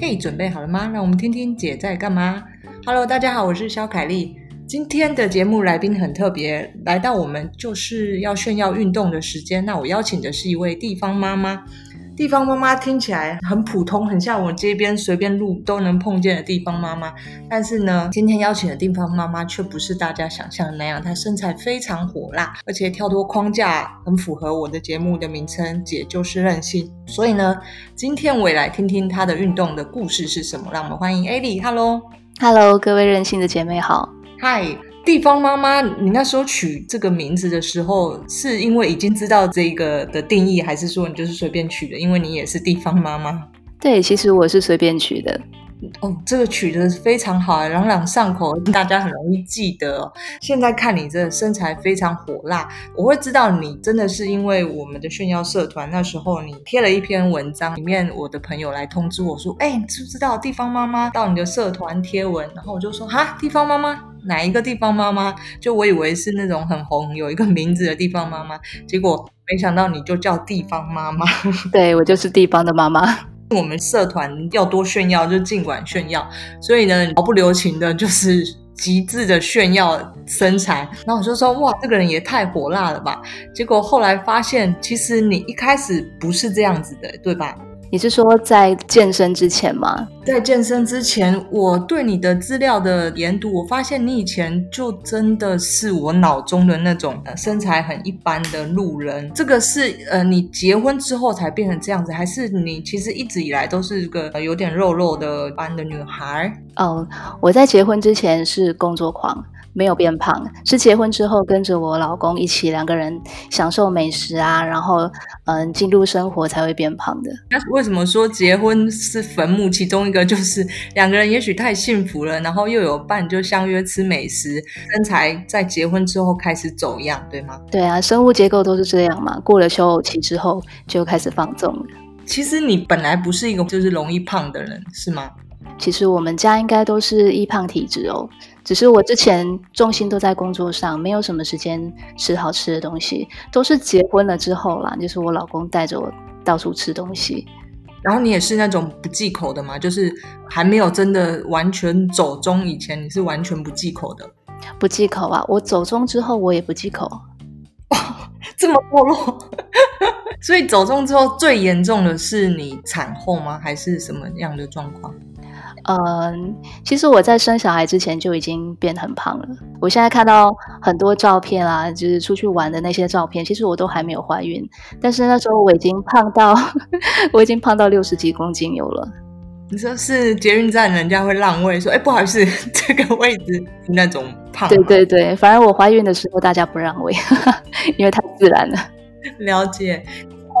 嘿，准备好了吗？让我们听听姐在干嘛。Hello，大家好，我是肖凯丽。今天的节目来宾很特别，来到我们就是要炫耀运动的时间。那我邀请的是一位地方妈妈。地方妈妈听起来很普通，很像我街边随便路都能碰见的地方妈妈。但是呢，今天邀请的地方妈妈却不是大家想象的那样，她身材非常火辣，而且跳脱框架，很符合我的节目的名称“姐就是任性”。所以呢，今天我也来听听她的运动的故事是什么。让我们欢迎 Ali，Hello，Hello，各位任性的姐妹好，Hi。地方妈妈，你那时候取这个名字的时候，是因为已经知道这个的定义，还是说你就是随便取的？因为你也是地方妈妈。对，其实我是随便取的。哦，这个取得非常好，朗朗上口，大家很容易记得哦。现在看你这身材非常火辣，我会知道你真的是因为我们的炫耀社团那时候你贴了一篇文章，里面我的朋友来通知我说：“哎，你知不知道地方妈妈到你的社团贴文？”然后我就说：“哈，地方妈妈。”哪一个地方妈妈？就我以为是那种很红，有一个名字的地方妈妈，结果没想到你就叫地方妈妈。对，我就是地方的妈妈。我们社团要多炫耀就尽管炫耀，所以呢，毫不留情的就是极致的炫耀身材。然后我就说，哇，这个人也太火辣了吧！结果后来发现，其实你一开始不是这样子的，对吧？你是说在健身之前吗？在健身之前，我对你的资料的研读，我发现你以前就真的是我脑中的那种呃身材很一般的路人。这个是呃你结婚之后才变成这样子，还是你其实一直以来都是个有点肉肉的般的女孩？哦，我在结婚之前是工作狂。没有变胖，是结婚之后跟着我老公一起两个人享受美食啊，然后嗯进入生活才会变胖的。那为什么说结婚是坟墓？其中一个就是两个人也许太幸福了，然后又有伴就相约吃美食，身材在结婚之后开始走样，对吗？对啊，生物结构都是这样嘛。过了休偶期之后就开始放纵了。其实你本来不是一个就是容易胖的人，是吗？其实我们家应该都是易胖体质哦。只是我之前重心都在工作上，没有什么时间吃好吃的东西，都是结婚了之后啦，就是我老公带着我到处吃东西。然后你也是那种不忌口的吗？就是还没有真的完全走中以前，你是完全不忌口的？不忌口啊！我走中之后我也不忌口。哦，这么堕落。所以走中之后最严重的是你产后吗？还是什么样的状况？嗯，其实我在生小孩之前就已经变很胖了。我现在看到很多照片啊，就是出去玩的那些照片，其实我都还没有怀孕，但是那时候我已经胖到，我已经胖到六十几公斤有了。你说是捷运站人家会让位说，哎，不好意思，这个位置那种胖。对对对，反而我怀孕的时候大家不让位，因为太自然了。了解。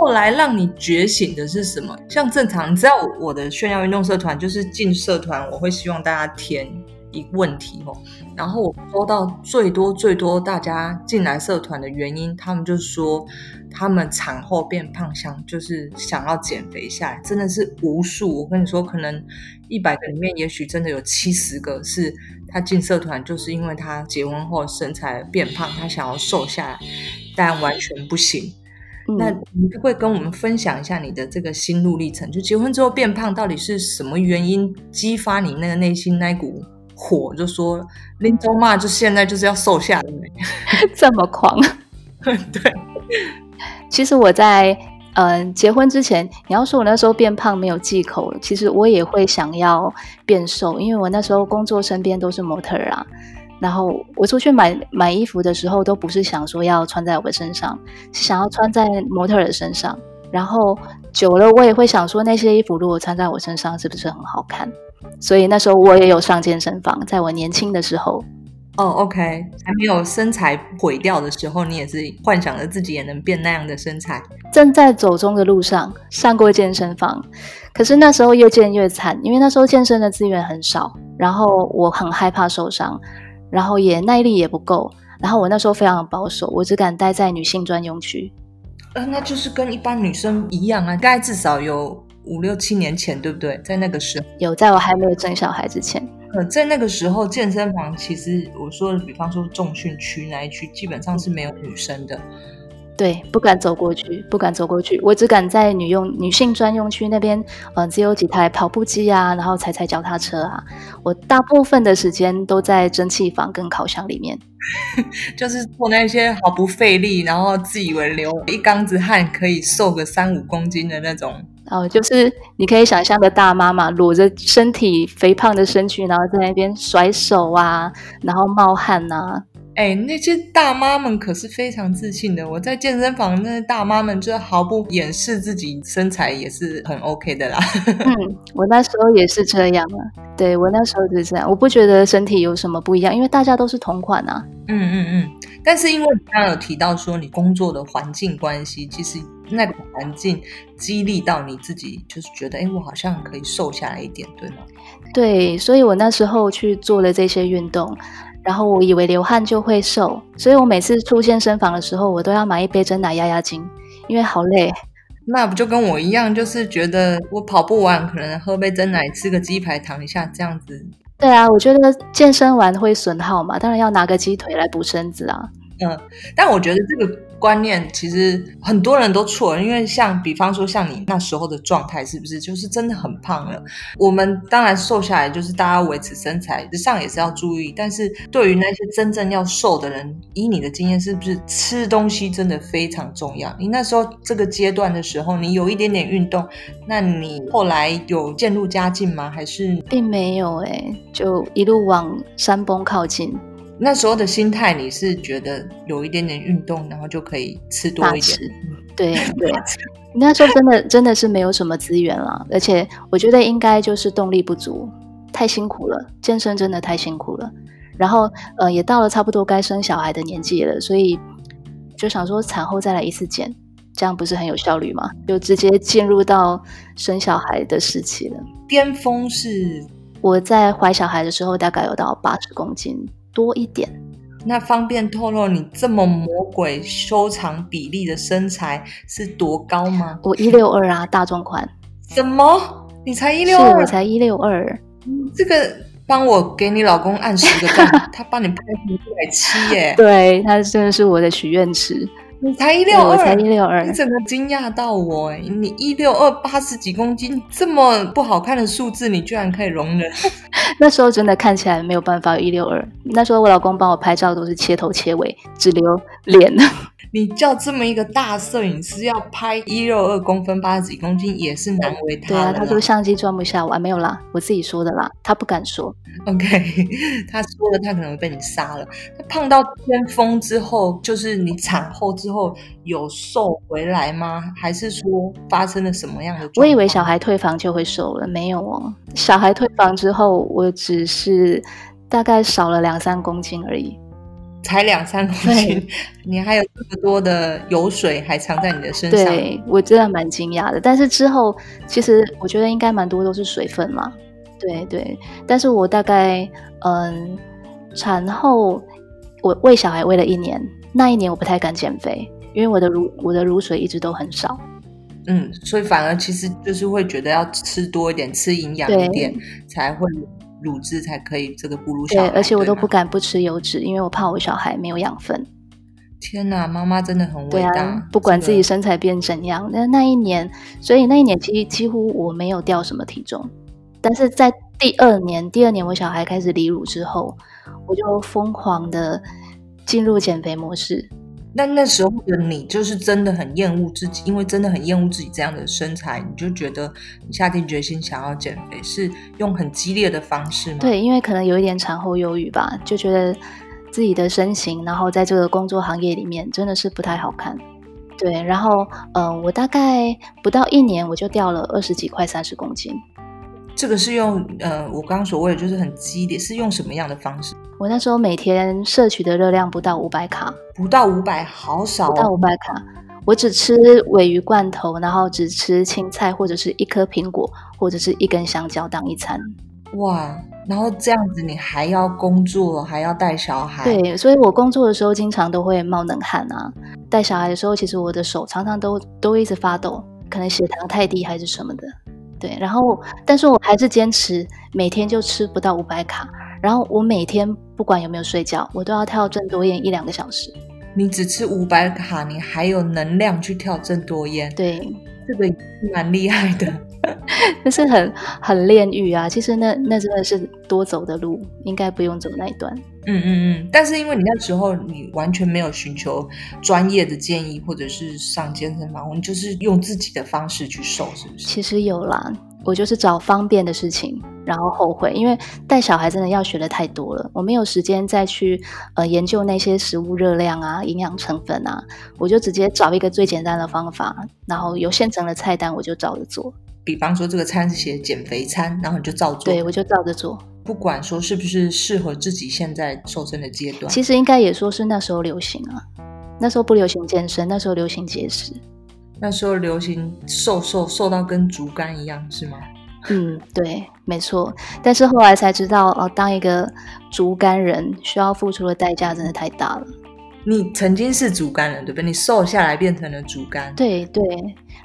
后来让你觉醒的是什么？像正常，你知道我的炫耀运动社团就是进社团，我会希望大家填一个问题哦。然后我收到最多最多大家进来社团的原因，他们就说他们产后变胖，想就是想要减肥下来，真的是无数。我跟你说，可能一百个里面，也许真的有七十个是他进社团，就是因为他结婚后身材变胖，他想要瘦下来，但完全不行。那你会会跟我们分享一下你的这个心路历程？就结婚之后变胖，到底是什么原因激发你那个内心那股火？就说林州嘛，就现在就是要瘦下来，这么狂？对，其实我在嗯、呃、结婚之前，你要说我那时候变胖没有忌口，其实我也会想要变瘦，因为我那时候工作身边都是模特儿啊。然后我出去买买衣服的时候，都不是想说要穿在我的身上，是想要穿在模特的身上。然后久了，我也会想说，那些衣服如果穿在我身上，是不是很好看？所以那时候我也有上健身房，在我年轻的时候。哦，OK，还没有身材毁掉的时候，你也是幻想着自己也能变那样的身材。正在走中的路上，上过健身房，可是那时候越健越惨，因为那时候健身的资源很少，然后我很害怕受伤。然后也耐力也不够，然后我那时候非常的保守，我只敢待在女性专用区。呃，那就是跟一般女生一样啊，大概至少有五六七年前，对不对？在那个时候，有在我还没有生小孩之前。呃，在那个时候，健身房其实我说的，比方说重训区那一区，基本上是没有女生的。对，不敢走过去，不敢走过去。我只敢在女用女性专用区那边，嗯、呃，只有几台跑步机啊，然后踩踩脚踏车啊。我大部分的时间都在蒸汽房跟烤箱里面，就是做那些毫不费力，然后自以为流一缸子汗可以瘦个三五公斤的那种。哦，就是你可以想象的大妈嘛，裸着身体肥胖的身躯，然后在那边甩手啊，然后冒汗呐、啊。哎，那些大妈们可是非常自信的。我在健身房，那些大妈们就毫不掩饰自己身材也是很 OK 的啦。嗯，我那时候也是这样啊。对，我那时候就是这样，我不觉得身体有什么不一样，因为大家都是同款啊。嗯嗯嗯。但是因为你刚刚有提到说你工作的环境关系，其实那个环境激励到你自己，就是觉得哎，我好像可以瘦下来一点，对吗？对，所以我那时候去做了这些运动。然后我以为流汗就会瘦，所以我每次出健身房的时候，我都要买一杯真奶压压惊，因为好累。那不就跟我一样，就是觉得我跑步完可能喝杯真奶，吃个鸡排，躺一下这样子。对啊，我觉得健身完会损耗嘛，当然要拿个鸡腿来补身子啊。嗯，但我觉得这个。观念其实很多人都错了，因为像比方说像你那时候的状态，是不是就是真的很胖了？我们当然瘦下来就是大家维持身材上也是要注意，但是对于那些真正要瘦的人，以你的经验，是不是吃东西真的非常重要？你那时候这个阶段的时候，你有一点点运动，那你后来有渐入佳境吗？还是并没有诶，就一路往山崩靠近。那时候的心态，你是觉得有一点点运动，然后就可以吃多一点？对对，那时候真的真的是没有什么资源了，而且我觉得应该就是动力不足，太辛苦了，健身真的太辛苦了。然后呃，也到了差不多该生小孩的年纪了，所以就想说产后再来一次减，这样不是很有效率吗？就直接进入到生小孩的时期了。巅峰是我在怀小孩的时候，大概有到八十公斤。多一点，那方便透露你这么魔鬼修长比例的身材是多高吗？我一六二啊，大众款。什么？你才一六二？我才一六二。这个帮我给你老公按十个赞，他帮你拍成一百七耶。对，他真的是我的许愿池。你才一六二，我才一六二，你整个惊讶到我哎！你一六二八十几公斤，这么不好看的数字，你居然可以容忍？那时候真的看起来没有办法一六二。那时候我老公帮我拍照都是切头切尾，只留脸。你叫这么一个大摄影师要拍一六二公分八十几公斤，也是难为他。对啊，他说相机装不下我，没有啦，我自己说的啦，他不敢说。OK，他说了，他可能会被你杀了。他胖到巅峰之后，就是你产后之后有瘦回来吗？还是说发生了什么样的？我以为小孩退房就会瘦了，没有哦。小孩退房之后，我只是大概少了两三公斤而已。才两三公斤，你还有这么多的油水还藏在你的身上，对，我真的蛮惊讶的。但是之后，其实我觉得应该蛮多都是水分嘛。对对，但是我大概嗯，产后我喂小孩喂了一年，那一年我不太敢减肥，因为我的乳我的乳水一直都很少。嗯，所以反而其实就是会觉得要吃多一点，吃营养一点才会。乳汁才可以这个哺乳小孩，对，而且我都不敢不吃油脂，因为我怕我小孩没有养分。天哪，妈妈真的很伟大。啊，不管自己身材变怎样，那、那一年，所以那一年其实几乎我没有掉什么体重。但是在第二年，第二年我小孩开始离乳之后，我就疯狂的进入减肥模式。那那时候的你，就是真的很厌恶自己，因为真的很厌恶自己这样的身材，你就觉得你下定决心想要减肥，是用很激烈的方式吗？对，因为可能有一点产后忧郁吧，就觉得自己的身形，然后在这个工作行业里面真的是不太好看。对，然后呃，我大概不到一年，我就掉了二十几块三十公斤。这个是用呃，我刚刚所谓的就是很激烈，是用什么样的方式？我那时候每天摄取的热量不到五百卡，不到五百，好少哦。不到五百卡，我只吃尾鱼罐头，然后只吃青菜或者是一颗苹果或者是一根香蕉当一餐。哇，然后这样子你还要工作，还要带小孩。对，所以我工作的时候经常都会冒冷汗啊。带小孩的时候，其实我的手常常都都一直发抖，可能血糖太低还是什么的。对，然后，但是我还是坚持每天就吃不到五百卡。然后我每天不管有没有睡觉，我都要跳郑多燕一两个小时。你只吃五百卡，你还有能量去跳郑多燕。对，这个蛮厉害的。那是很很炼狱啊！其实那那真的是多走的路，应该不用走那一段。嗯嗯嗯。但是因为你那时候你完全没有寻求专业的建议，或者是上健身房，你就是用自己的方式去瘦，是不是？其实有啦，我就是找方便的事情，然后后悔，因为带小孩真的要学的太多了，我没有时间再去呃研究那些食物热量啊、营养成分啊，我就直接找一个最简单的方法，然后有现成的菜单，我就照着做。比方说这个餐是写减肥餐，然后你就照做。对，我就照着做。不管说是不是适合自己现在瘦身的阶段，其实应该也说是那时候流行啊。那时候不流行健身，那时候流行节食。那时候流行瘦瘦瘦到跟竹竿一样，是吗？嗯，对，没错。但是后来才知道，哦，当一个竹竿人需要付出的代价真的太大了。你曾经是竹竿人，对不对？你瘦下来变成了竹竿。对对。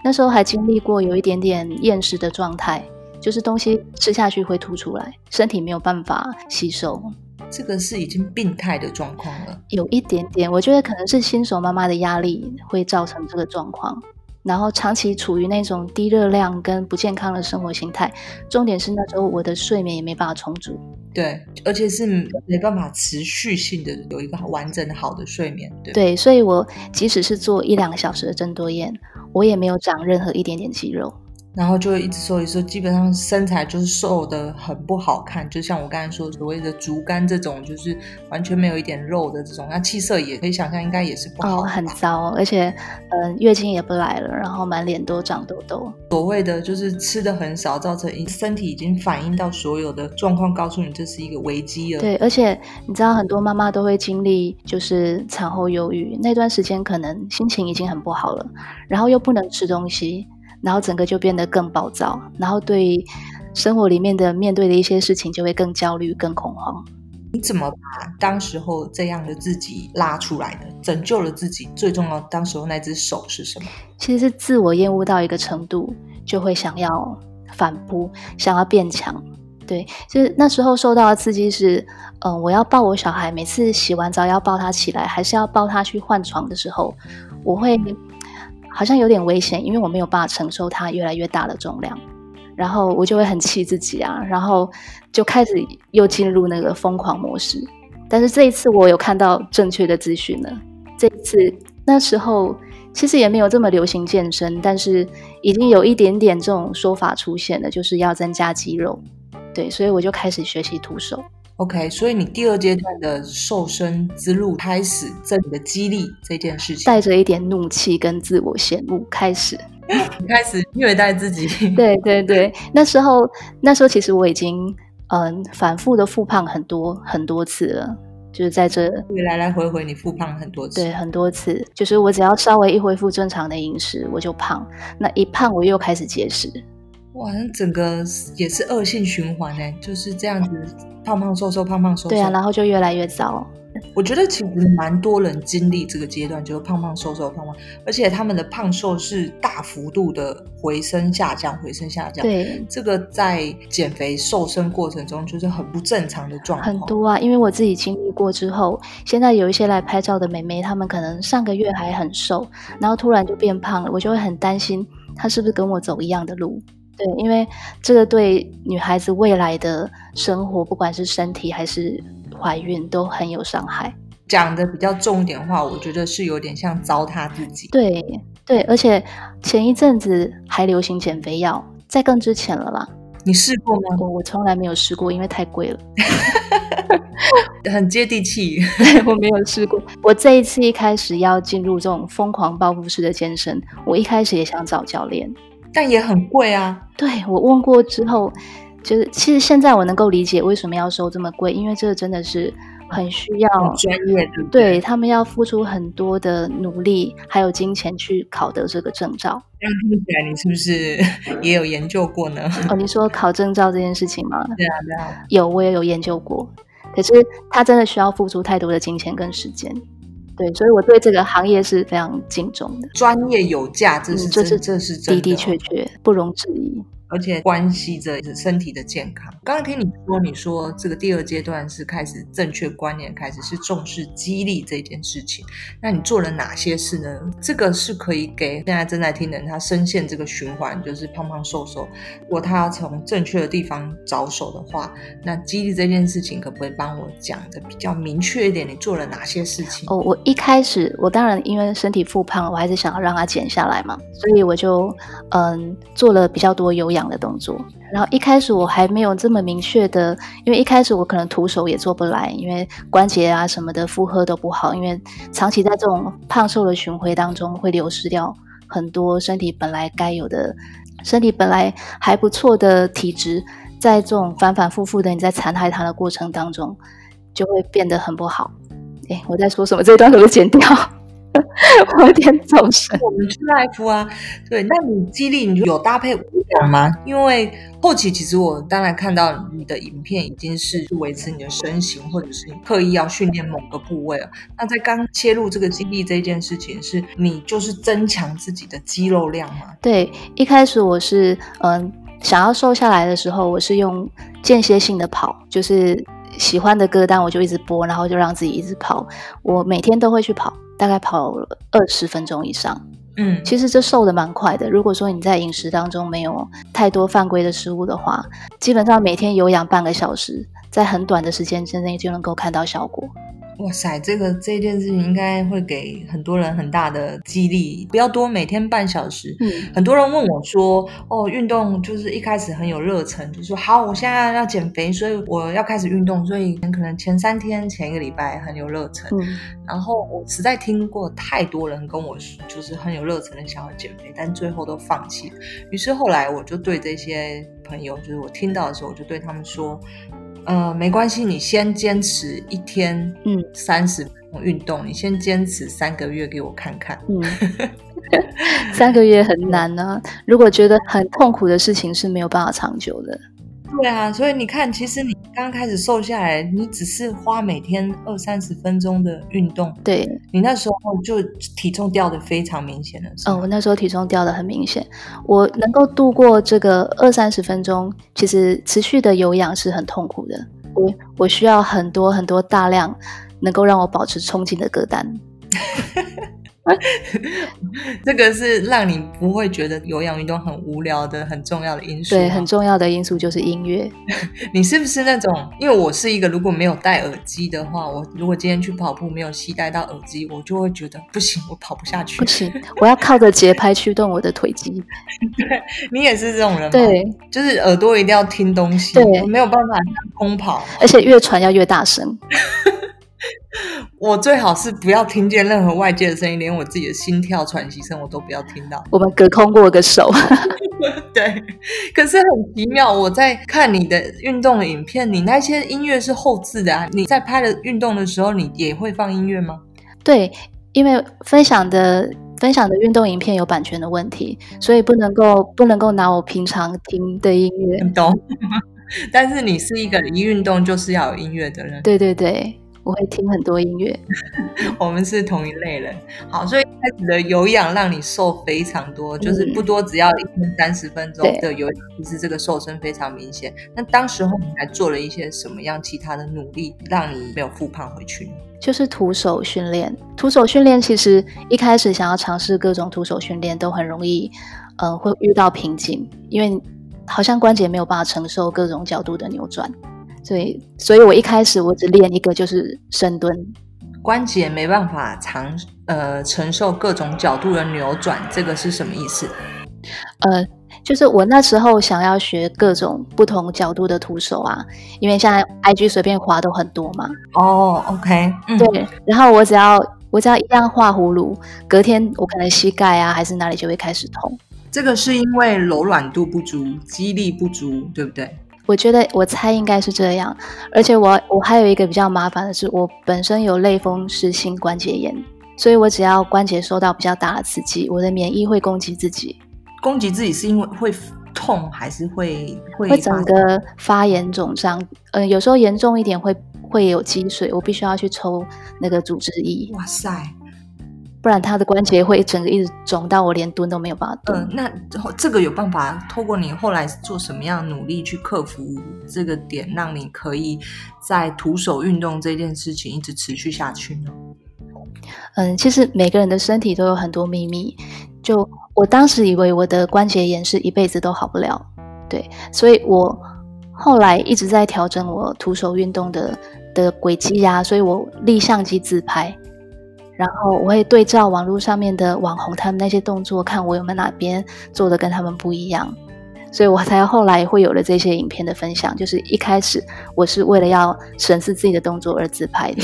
那时候还经历过有一点点厌食的状态，就是东西吃下去会吐出来，身体没有办法吸收。这个是已经病态的状况了。有一点点，我觉得可能是新手妈妈的压力会造成这个状况。然后长期处于那种低热量跟不健康的生活形态，重点是那时候我的睡眠也没办法充足。对，而且是没办法持续性的有一个完整的好的睡眠。对，对，所以我即使是做一两个小时的郑多燕，我也没有长任何一点点肌肉。然后就会一直瘦，一直瘦，基本上身材就是瘦的很不好看，就像我刚才说的所谓的竹竿这种，就是完全没有一点肉的这种，那气色也可以想象，应该也是不好，哦，很糟，而且嗯、呃，月经也不来了，然后满脸都长痘痘。所谓的就是吃的很少，造成身体已经反映到所有的状况，告诉你这是一个危机了。对，而且你知道很多妈妈都会经历就是产后忧郁，那段时间可能心情已经很不好了，然后又不能吃东西。然后整个就变得更暴躁，然后对生活里面的面对的一些事情就会更焦虑、更恐慌。你怎么把当时候这样的自己拉出来的，拯救了自己？最重要，当时候那只手是什么？其实是自我厌恶到一个程度，就会想要反扑，想要变强。对，就是那时候受到的刺激是，嗯、呃，我要抱我小孩，每次洗完澡要抱他起来，还是要抱他去换床的时候，我会。好像有点危险，因为我没有办法承受它越来越大的重量，然后我就会很气自己啊，然后就开始又进入那个疯狂模式。但是这一次我有看到正确的资讯了。这一次那时候其实也没有这么流行健身，但是已经有一点点这种说法出现了，就是要增加肌肉。对，所以我就开始学习徒手。OK，所以你第二阶段的瘦身之路开始，这里的激励这件事情，带着一点怒气跟自我羡慕开始，开始虐待自己。对对对，那时候那时候其实我已经嗯反复的复胖很多很多次了，就是在这来来回回你复胖很多次，对很多次，就是我只要稍微一恢复正常的饮食，我就胖，那一胖我又开始节食。哇，那整个也是恶性循环哎，就是这样子，胖胖瘦瘦，胖胖瘦瘦。对啊，然后就越来越糟。我觉得其实蛮多人经历这个阶段，就是胖胖瘦瘦，胖胖，而且他们的胖瘦是大幅度的回升下降，回升下降。对，这个在减肥瘦身过程中就是很不正常的状况。很多啊，因为我自己经历过之后，现在有一些来拍照的美眉，她们可能上个月还很瘦，然后突然就变胖了，我就会很担心她是不是跟我走一样的路。对，因为这个对女孩子未来的生活，不管是身体还是怀孕，都很有伤害。讲的比较重一点的话，我觉得是有点像糟蹋自己。对对，而且前一阵子还流行减肥药，在更之前了啦。你试过吗？我我从来没有试过，因为太贵了。很接地气，我没有试过。我这一次一开始要进入这种疯狂报复式的健身，我一开始也想找教练。但也很贵啊！对，我问过之后，就是其实现在我能够理解为什么要收这么贵，因为这个真的是很需要很专业的，对，他们要付出很多的努力，还有金钱去考得这个证照。这样听起来，你是不是也有研究过呢？哦，你说考证照这件事情吗？对啊，对啊，有，我也有研究过。可是他真的需要付出太多的金钱跟时间。对，所以我对这个行业是非常敬重的。专业有价，这是、嗯、这是这是真的、哦、的的确确不容置疑。而且关系着身体的健康。刚刚听你说，你说这个第二阶段是开始正确观念，开始是重视激励这件事情。那你做了哪些事呢？这个是可以给现在正在听的人，他深陷这个循环，就是胖胖瘦瘦。如果他要从正确的地方着手的话，那激励这件事情可不可以帮我讲的比较明确一点？你做了哪些事情？哦，我一开始我当然因为身体复胖，我还是想要让它减下来嘛，所以我就嗯做了比较多有氧的动作。然后一开始我还没有这么明确的，因为一开始我可能徒手也做不来，因为关节啊什么的负荷都不好，因为长期在这种胖瘦的循环当中会流失掉很多身体本来该有的，身体本来还不错的体质，在这种反反复复的你在残害它的过程当中，就会变得很不好。诶，我在说什么？这一段都会剪掉。我有点走神。我们去赖夫啊，对，那你激励你就有搭配无氧吗？因为后期其实我当然看到你的影片已经是维持你的身形，或者是你刻意要训练某个部位了。那在刚切入这个肌力这件事情，是你就是增强自己的肌肉量吗？对，一开始我是嗯想要瘦下来的时候，我是用间歇性的跑，就是喜欢的歌单我就一直播，然后就让自己一直跑。我每天都会去跑。大概跑了二十分钟以上，嗯，其实这瘦的蛮快的。如果说你在饮食当中没有太多犯规的食物的话，基本上每天有氧半个小时，在很短的时间之内就能够看到效果。哇塞，这个这件事情应该会给很多人很大的激励。不要多，每天半小时。嗯，很多人问我说：“哦，运动就是一开始很有热忱，就说好，我现在要减肥，所以我要开始运动。所以可能前三天、前一个礼拜很有热忱。嗯，然后我实在听过太多人跟我说，就是很有热忱的想要减肥，但最后都放弃。于是后来我就对这些朋友，就是我听到的时候，我就对他们说。”呃，没关系，你先坚持一天，嗯，三十分钟运动，你先坚持三个月给我看看。嗯，三个月很难呢、啊。如果觉得很痛苦的事情是没有办法长久的。对啊，所以你看，其实你刚开始瘦下来，你只是花每天二三十分钟的运动，对，你那时候就体重掉的非常明显了。嗯、哦，我那时候体重掉的很明显。我能够度过这个二三十分钟，其实持续的有氧是很痛苦的。我我需要很多很多大量能够让我保持冲劲的歌单。这个是让你不会觉得有氧运动很无聊的很重要的因素。对，很重要的因素就是音乐。你是不是那种？因为我是一个如果没有戴耳机的话，我如果今天去跑步没有携带到耳机，我就会觉得不行，我跑不下去。不行，我要靠着节拍驱动我的腿肌。对，你也是这种人吗？对，就是耳朵一定要听东西，对，没有办法空跑，而且越传要越大声。我最好是不要听见任何外界的声音，连我自己的心跳、喘息声我都不要听到。我们隔空握个手。对，可是很奇妙，我在看你的运动的影片，你那些音乐是后置的啊。你在拍的运动的时候，你也会放音乐吗？对，因为分享的分享的运动影片有版权的问题，所以不能够不能够拿我平常听的音乐。懂。但是你是一个一运动就是要有音乐的人。对对对。我会听很多音乐，我们是同一类人。好，所以开始的有氧让你瘦非常多，嗯、就是不多，只要一天三十分钟的有氧，其实这个瘦身非常明显。那当时候你还做了一些什么样其他的努力，让你没有复胖回去？就是徒手训练。徒手训练其实一开始想要尝试各种徒手训练都很容易，嗯、呃，会遇到瓶颈，因为好像关节没有办法承受各种角度的扭转。所以，所以我一开始我只练一个，就是深蹲。关节没办法长呃承受各种角度的扭转，这个是什么意思？呃，就是我那时候想要学各种不同角度的徒手啊，因为现在 IG 随便滑都很多嘛。哦，OK，嗯，对。然后我只要我只要一样画葫芦，隔天我可能膝盖啊还是哪里就会开始痛。这个是因为柔软度不足，肌力不足，对不对？我觉得我猜应该是这样，而且我我还有一个比较麻烦的是，我本身有类风湿性关节炎，所以我只要关节受到比较大的刺激，我的免疫会攻击自己。攻击自己是因为会痛，还是会会会整个发炎肿胀？嗯、呃，有时候严重一点会会有积水，我必须要去抽那个组织液。哇塞！不然他的关节会整个一直肿到我连蹲都没有办法蹲。嗯、呃，那这个有办法透过你后来做什么样的努力去克服这个点，让你可以在徒手运动这件事情一直持续下去呢？嗯，其实每个人的身体都有很多秘密。就我当时以为我的关节炎是一辈子都好不了，对，所以我后来一直在调整我徒手运动的的轨迹呀，所以我立相机自拍，然后我会对照网络上面的网红他们那些动作，看我有没有哪边做的跟他们不一样，所以我才后来会有了这些影片的分享。就是一开始我是为了要审视自己的动作而自拍的。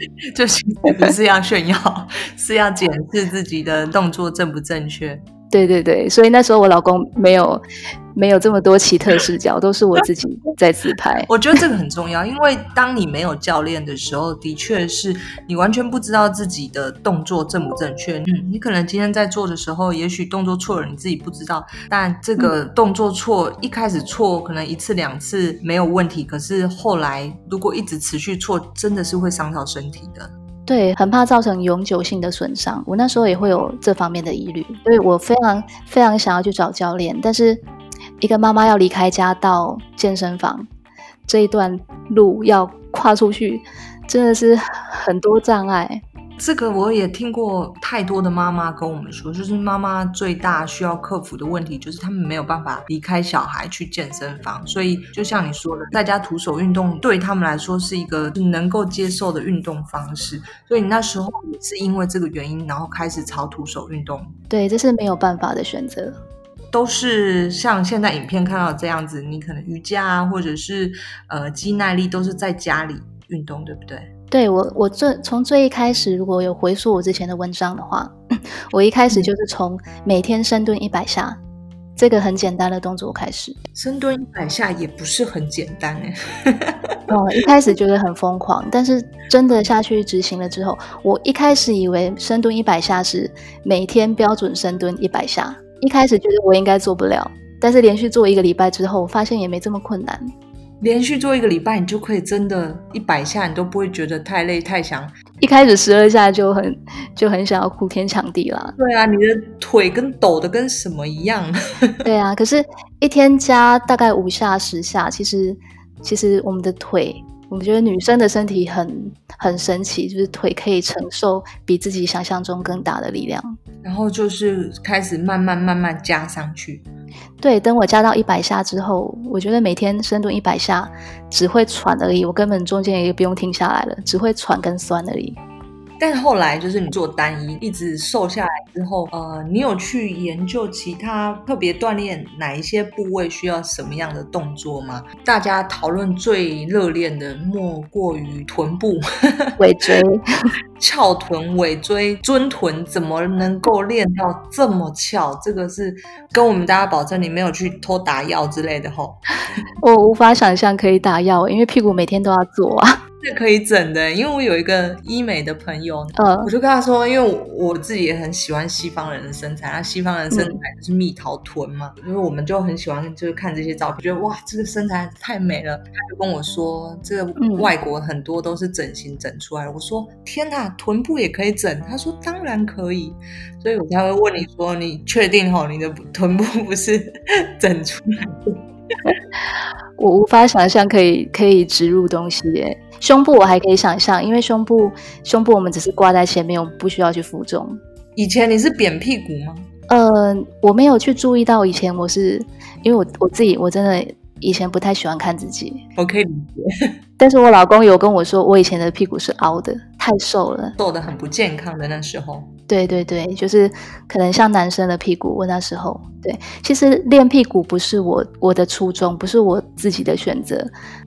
就是不是要炫耀，是要检视自己的动作正不正确。对对对，所以那时候我老公没有没有这么多奇特视角，都是我自己在自拍。我觉得这个很重要，因为当你没有教练的时候，的确是你完全不知道自己的动作正不正确。嗯，你可能今天在做的时候，也许动作错了，你自己不知道。但这个动作错，一开始错，可能一次两次没有问题，可是后来如果一直持续错，真的是会伤到身体的。对，很怕造成永久性的损伤。我那时候也会有这方面的疑虑，所以我非常非常想要去找教练。但是，一个妈妈要离开家到健身房这一段路要跨出去，真的是很多障碍。这个我也听过太多的妈妈跟我们说，就是妈妈最大需要克服的问题，就是他们没有办法离开小孩去健身房。所以就像你说的，在家徒手运动对他们来说是一个能够接受的运动方式。所以你那时候也是因为这个原因，然后开始朝徒手运动。对，这是没有办法的选择。都是像现在影片看到这样子，你可能瑜伽啊，或者是呃肌耐力，都是在家里运动，对不对？对我，我最从最一开始，如果有回溯我之前的文章的话，我一开始就是从每天深蹲一百下，这个很简单的动作开始。深蹲一百下也不是很简单哎。哦，一开始觉得很疯狂，但是真的下去执行了之后，我一开始以为深蹲一百下是每天标准深蹲一百下，一开始觉得我应该做不了，但是连续做一个礼拜之后，我发现也没这么困难。连续做一个礼拜，你就可以真的一百下，你都不会觉得太累太想。一开始十二下就很就很想要哭天抢地了。对啊，你的腿跟抖的跟什么一样。对啊，可是一天加大概五下十下，其实其实我们的腿，我们觉得女生的身体很很神奇，就是腿可以承受比自己想象中更大的力量。然后就是开始慢慢慢慢加上去。对，等我加到一百下之后，我觉得每天深蹲一百下只会喘而已，我根本中间也不用停下来了，只会喘跟酸而已。但后来就是你做单一，一直瘦下来之后，呃，你有去研究其他特别锻炼哪一些部位需要什么样的动作吗？大家讨论最热烈的莫过于臀部、尾椎、翘臀、尾椎、尊臀，怎么能够练到这么翘？这个是跟我们大家保证，你没有去偷打药之类的吼。我无法想象可以打药，因为屁股每天都要做啊。是可以整的，因为我有一个医美的朋友，嗯，我就跟他说，因为我，我自己也很喜欢西方人的身材，那西方人身材就是蜜桃臀嘛，所以、嗯、我们就很喜欢就是看这些照片，觉得哇，这个身材太美了。他就跟我说，这个外国很多都是整形整出来的。嗯、我说天哪，臀部也可以整？他说当然可以，所以我才会问你说，你确定吼，你的臀部不是 整出来的？我无法想象可以可以植入东西耶。胸部我还可以想象，因为胸部胸部我们只是挂在前面，我们不需要去负重。以前你是扁屁股吗？呃，我没有去注意到，以前我是因为我我自己我真的以前不太喜欢看自己。我可以理解，但是我老公有跟我说，我以前的屁股是凹的，太瘦了，瘦的很不健康的那时候。对对对，就是可能像男生的屁股。我那时候对，其实练屁股不是我我的初衷，不是我自己的选择，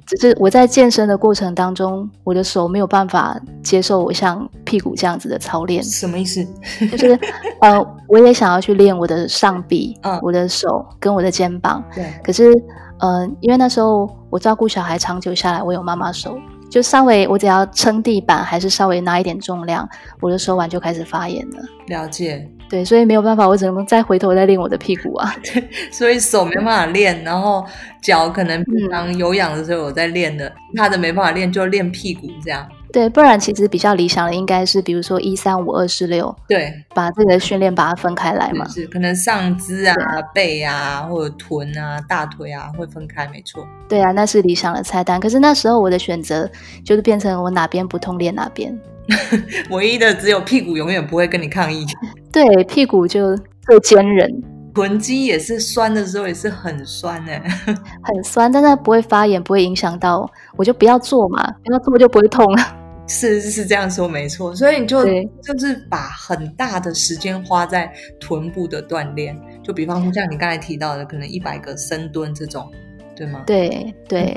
只是我在健身的过程当中，我的手没有办法接受我像屁股这样子的操练。什么意思？就是呃，我也想要去练我的上臂、嗯、我的手跟我的肩膀。对。可是呃，因为那时候我照顾小孩长久下来，我有妈妈手。就稍微，我只要撑地板，还是稍微拿一点重量，我的手腕就开始发炎了。了解，对，所以没有办法，我只能再回头再练我的屁股啊。对，所以手没办法练，然后脚可能平常有氧的时候我在练的，他的没办法练，就练屁股这样。对，不然其实比较理想的应该是，比如说一三五二四六，对，把这个训练把它分开来嘛。是，是可能上肢啊、背啊，或者臀啊、大腿啊会分开，没错。对啊，那是理想的菜单。可是那时候我的选择就是变成我哪边不痛练哪边，唯一的只有屁股永远不会跟你抗议。对，屁股就最坚韧。臀肌也是酸的时候也是很酸哎，很酸，但是它不会发炎，不会影响到，我就不要做嘛，不要做就不会痛了。是是这样说没错，所以你就对就是把很大的时间花在臀部的锻炼，就比方说像你刚才提到的，可能一百个深蹲这种。对吗？对对，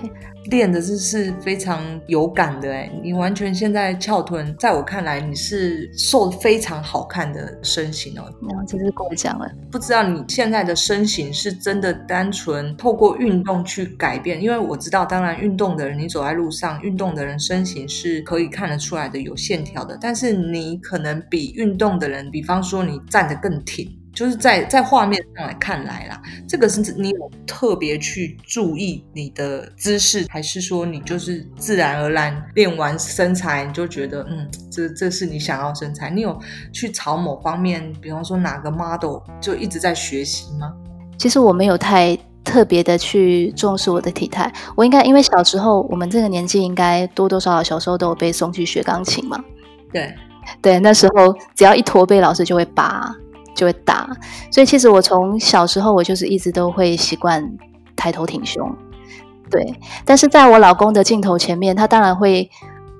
练的是是非常有感的哎，你完全现在翘臀，在我看来你是瘦非常好看的身形哦。然后这是过奖了，不知道你现在的身形是真的单纯透过运动去改变，因为我知道，当然运动的人，你走在路上，运动的人身形是可以看得出来的，有线条的，但是你可能比运动的人，比方说你站得更挺。就是在在画面上来看来啦，这个是你有特别去注意你的姿势，还是说你就是自然而然练完身材你就觉得嗯，这这是你想要身材？你有去朝某方面，比方说哪个 model 就一直在学习吗？其实我没有太特别的去重视我的体态，我应该因为小时候我们这个年纪应该多多少少小时候都有被送去学钢琴嘛。对对，那时候只要一驼背，老师就会拔。就会打，所以其实我从小时候我就是一直都会习惯抬头挺胸，对。但是在我老公的镜头前面，他当然会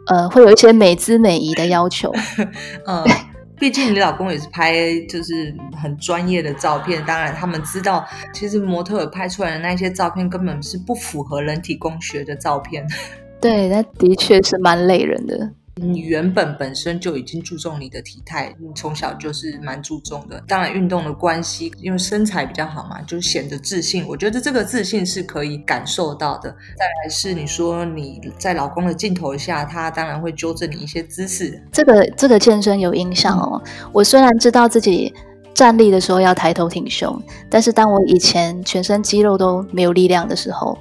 呃会有一些美姿美仪的要求，嗯，毕竟你老公也是拍就是很专业的照片，当然他们知道其实模特拍出来的那些照片根本是不符合人体工学的照片，对，那的确是蛮累人的。你原本本身就已经注重你的体态，你从小就是蛮注重的。当然，运动的关系，因为身材比较好嘛，就显得自信。我觉得这个自信是可以感受到的。再来是你说你在老公的镜头下，他当然会纠正你一些姿势。这个这个健身有影响哦。我虽然知道自己站立的时候要抬头挺胸，但是当我以前全身肌肉都没有力量的时候，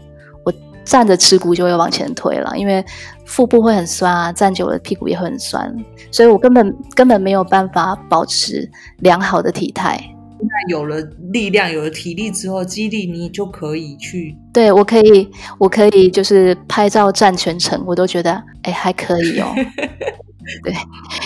站着耻骨就会往前推了，因为腹部会很酸啊，站久了屁股也会很酸，所以我根本根本没有办法保持良好的体态。那有了力量，有了体力之后，肌力你就可以去。对，我可以，我可以就是拍照站全程，我都觉得哎还可以哦。对，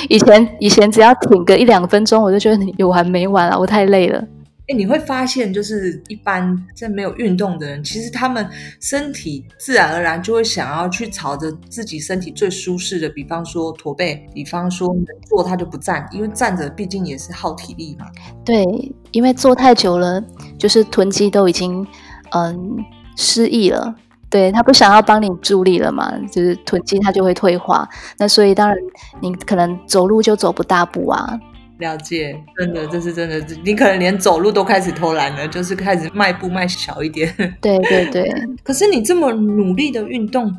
以前以前只要挺个一两分钟，我就觉得你有完没完啊，我太累了。哎，你会发现，就是一般在没有运动的人，其实他们身体自然而然就会想要去朝着自己身体最舒适的，比方说驼背，比方说坐他就不站，因为站着毕竟也是耗体力嘛。对，因为坐太久了，就是臀肌都已经嗯失忆了。对，他不想要帮你助力了嘛，就是臀肌它就会退化。那所以当然你可能走路就走不大步啊。了解，真的，这是真的。你可能连走路都开始偷懒了，就是开始迈步迈小一点。对对对。可是你这么努力的运动，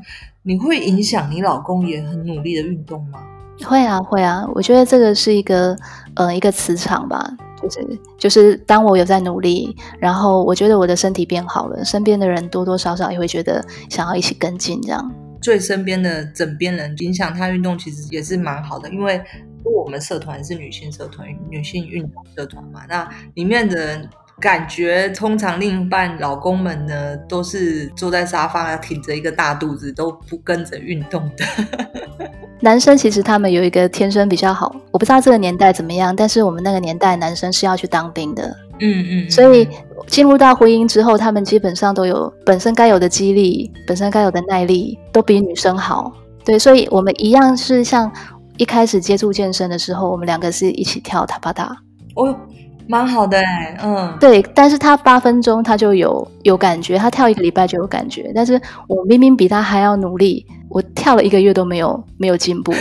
你会影响你老公也很努力的运动吗？会啊，会啊。我觉得这个是一个呃一个磁场吧，就是就是当我有在努力，然后我觉得我的身体变好了，身边的人多多少少也会觉得想要一起跟进这样。最身边的枕边人影响他运动，其实也是蛮好的，因为。我们社团是女性社团，女性运动社团嘛，那里面的人感觉，通常另一半老公们呢，都是坐在沙发，挺着一个大肚子，都不跟着运动的。男生其实他们有一个天生比较好，我不知道这个年代怎么样，但是我们那个年代男生是要去当兵的，嗯嗯，所以进入到婚姻之后，他们基本上都有本身该有的肌力，本身该有的耐力，都比女生好。对，所以我们一样是像。一开始接触健身的时候，我们两个是一起跳塔巴塔，哦，蛮好的哎，嗯，对，但是他八分钟他就有有感觉，他跳一个礼拜就有感觉，但是我明明比他还要努力，我跳了一个月都没有没有进步，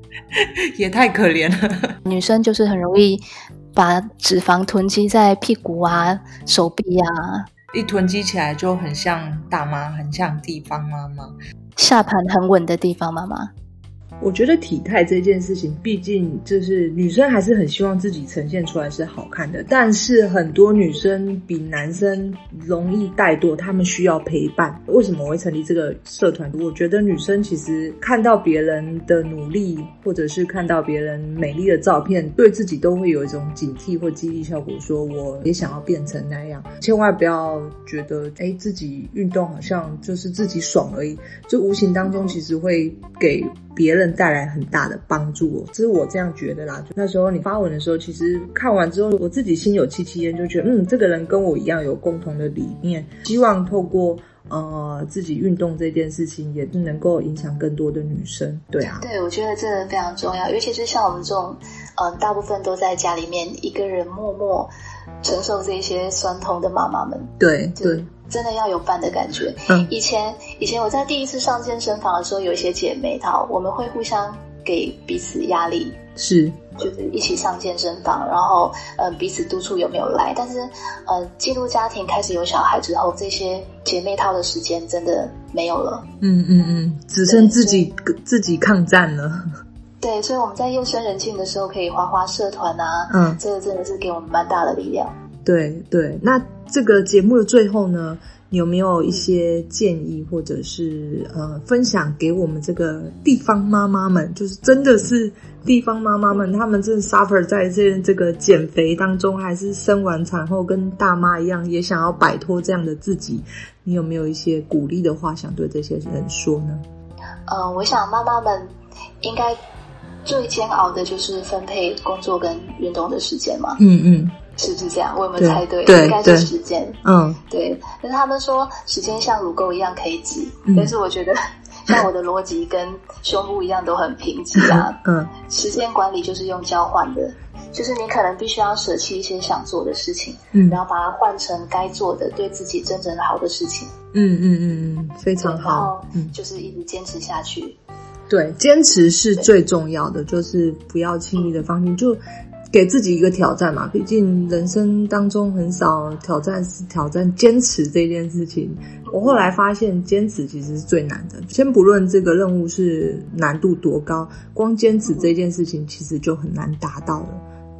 也太可怜了。女生就是很容易把脂肪囤积在屁股啊、手臂啊，一囤积起来就很像大妈，很像地方妈妈，下盘很稳的地方妈妈。我觉得体态这件事情，毕竟就是女生还是很希望自己呈现出来是好看的，但是很多女生比男生容易怠惰，她们需要陪伴。为什么我会成立这个社团？我觉得女生其实看到别人的努力，或者是看到别人美丽的照片，对自己都会有一种警惕或激励效果，说我也想要变成那样。千万不要觉得，哎，自己运动好像就是自己爽而已，就无形当中其实会给别人带来很大的帮助，这是我这样觉得啦。就那时候你发文的时候，其实看完之后，我自己心有戚戚焉，就觉得嗯，这个人跟我一样有共同的理念，希望透过呃自己运动这件事情，也是能够影响更多的女生。对啊，对，我觉得这个非常重要，尤其是像我们这种，嗯、呃，大部分都在家里面一个人默默承受这些酸痛的妈妈们。对对。真的要有伴的感觉。嗯，以前以前我在第一次上健身房的时候，有一些姐妹她，我们会互相给彼此压力，是，就是一起上健身房，然后呃彼此督促有没有来。但是呃进入家庭开始有小孩之后，这些姐妹套的时间真的没有了。嗯嗯嗯，只剩自己自己抗战了。对，所以我们在夜深人静的时候可以花花社团啊，嗯，这个真的是给我们蛮大的力量。对对，那这个节目的最后呢，你有没有一些建议，或者是呃分享给我们这个地方妈妈们？就是真的是地方妈妈们，她们正 suffer 在这这个减肥当中，还是生完产后跟大妈一样，也想要摆脱这样的自己？你有没有一些鼓励的话想对这些人说呢？呃，我想妈妈们应该最煎熬的就是分配工作跟运动的时间嘛。嗯嗯。是不是这样？我有没有猜对？对，应该是时间。嗯，对。但是他们说时间像乳沟一样可以挤，嗯，但是我觉得 像我的逻辑跟胸部一样都很贫瘠啊。嗯，时间管理就是用交换的，就是你可能必须要舍弃一些想做的事情，嗯，然后把它换成该做的、对自己真正好的事情。嗯嗯嗯嗯，非常好。嗯，就是一直坚持下去。对，坚持是最重要的，就是不要轻易的放弃。就。给自己一个挑战嘛，毕竟人生当中很少挑战是挑战坚持这件事情。我后来发现，坚持其实是最难的。先不论这个任务是难度多高，光坚持这件事情其实就很难达到了。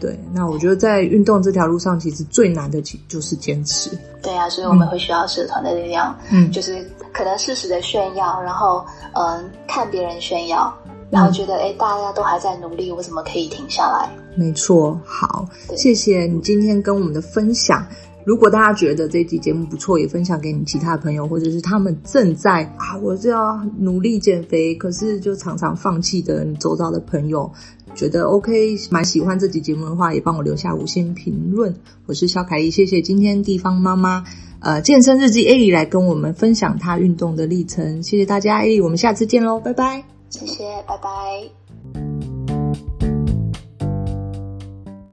对，那我觉得在运动这条路上，其实最难的其就是坚持。对啊，所以我们会需要社团的力量，嗯，就是可能适时的炫耀，然后嗯，看别人炫耀。然后觉得，哎，大家都还在努力，我怎么可以停下来？没错，好，谢谢你今天跟我们的分享。如果大家觉得这期节目不错，也分享给你其他朋友，或者是他们正在啊，我就要努力减肥，可是就常常放弃的你周遭的朋友，觉得 OK，蛮喜欢这集节目的话，也帮我留下五星评论。我是肖凯丽，谢谢今天地方妈妈，呃，健身日记艾丽来跟我们分享她运动的历程，谢谢大家，艾丽，我们下次见喽，拜拜。谢谢，拜拜。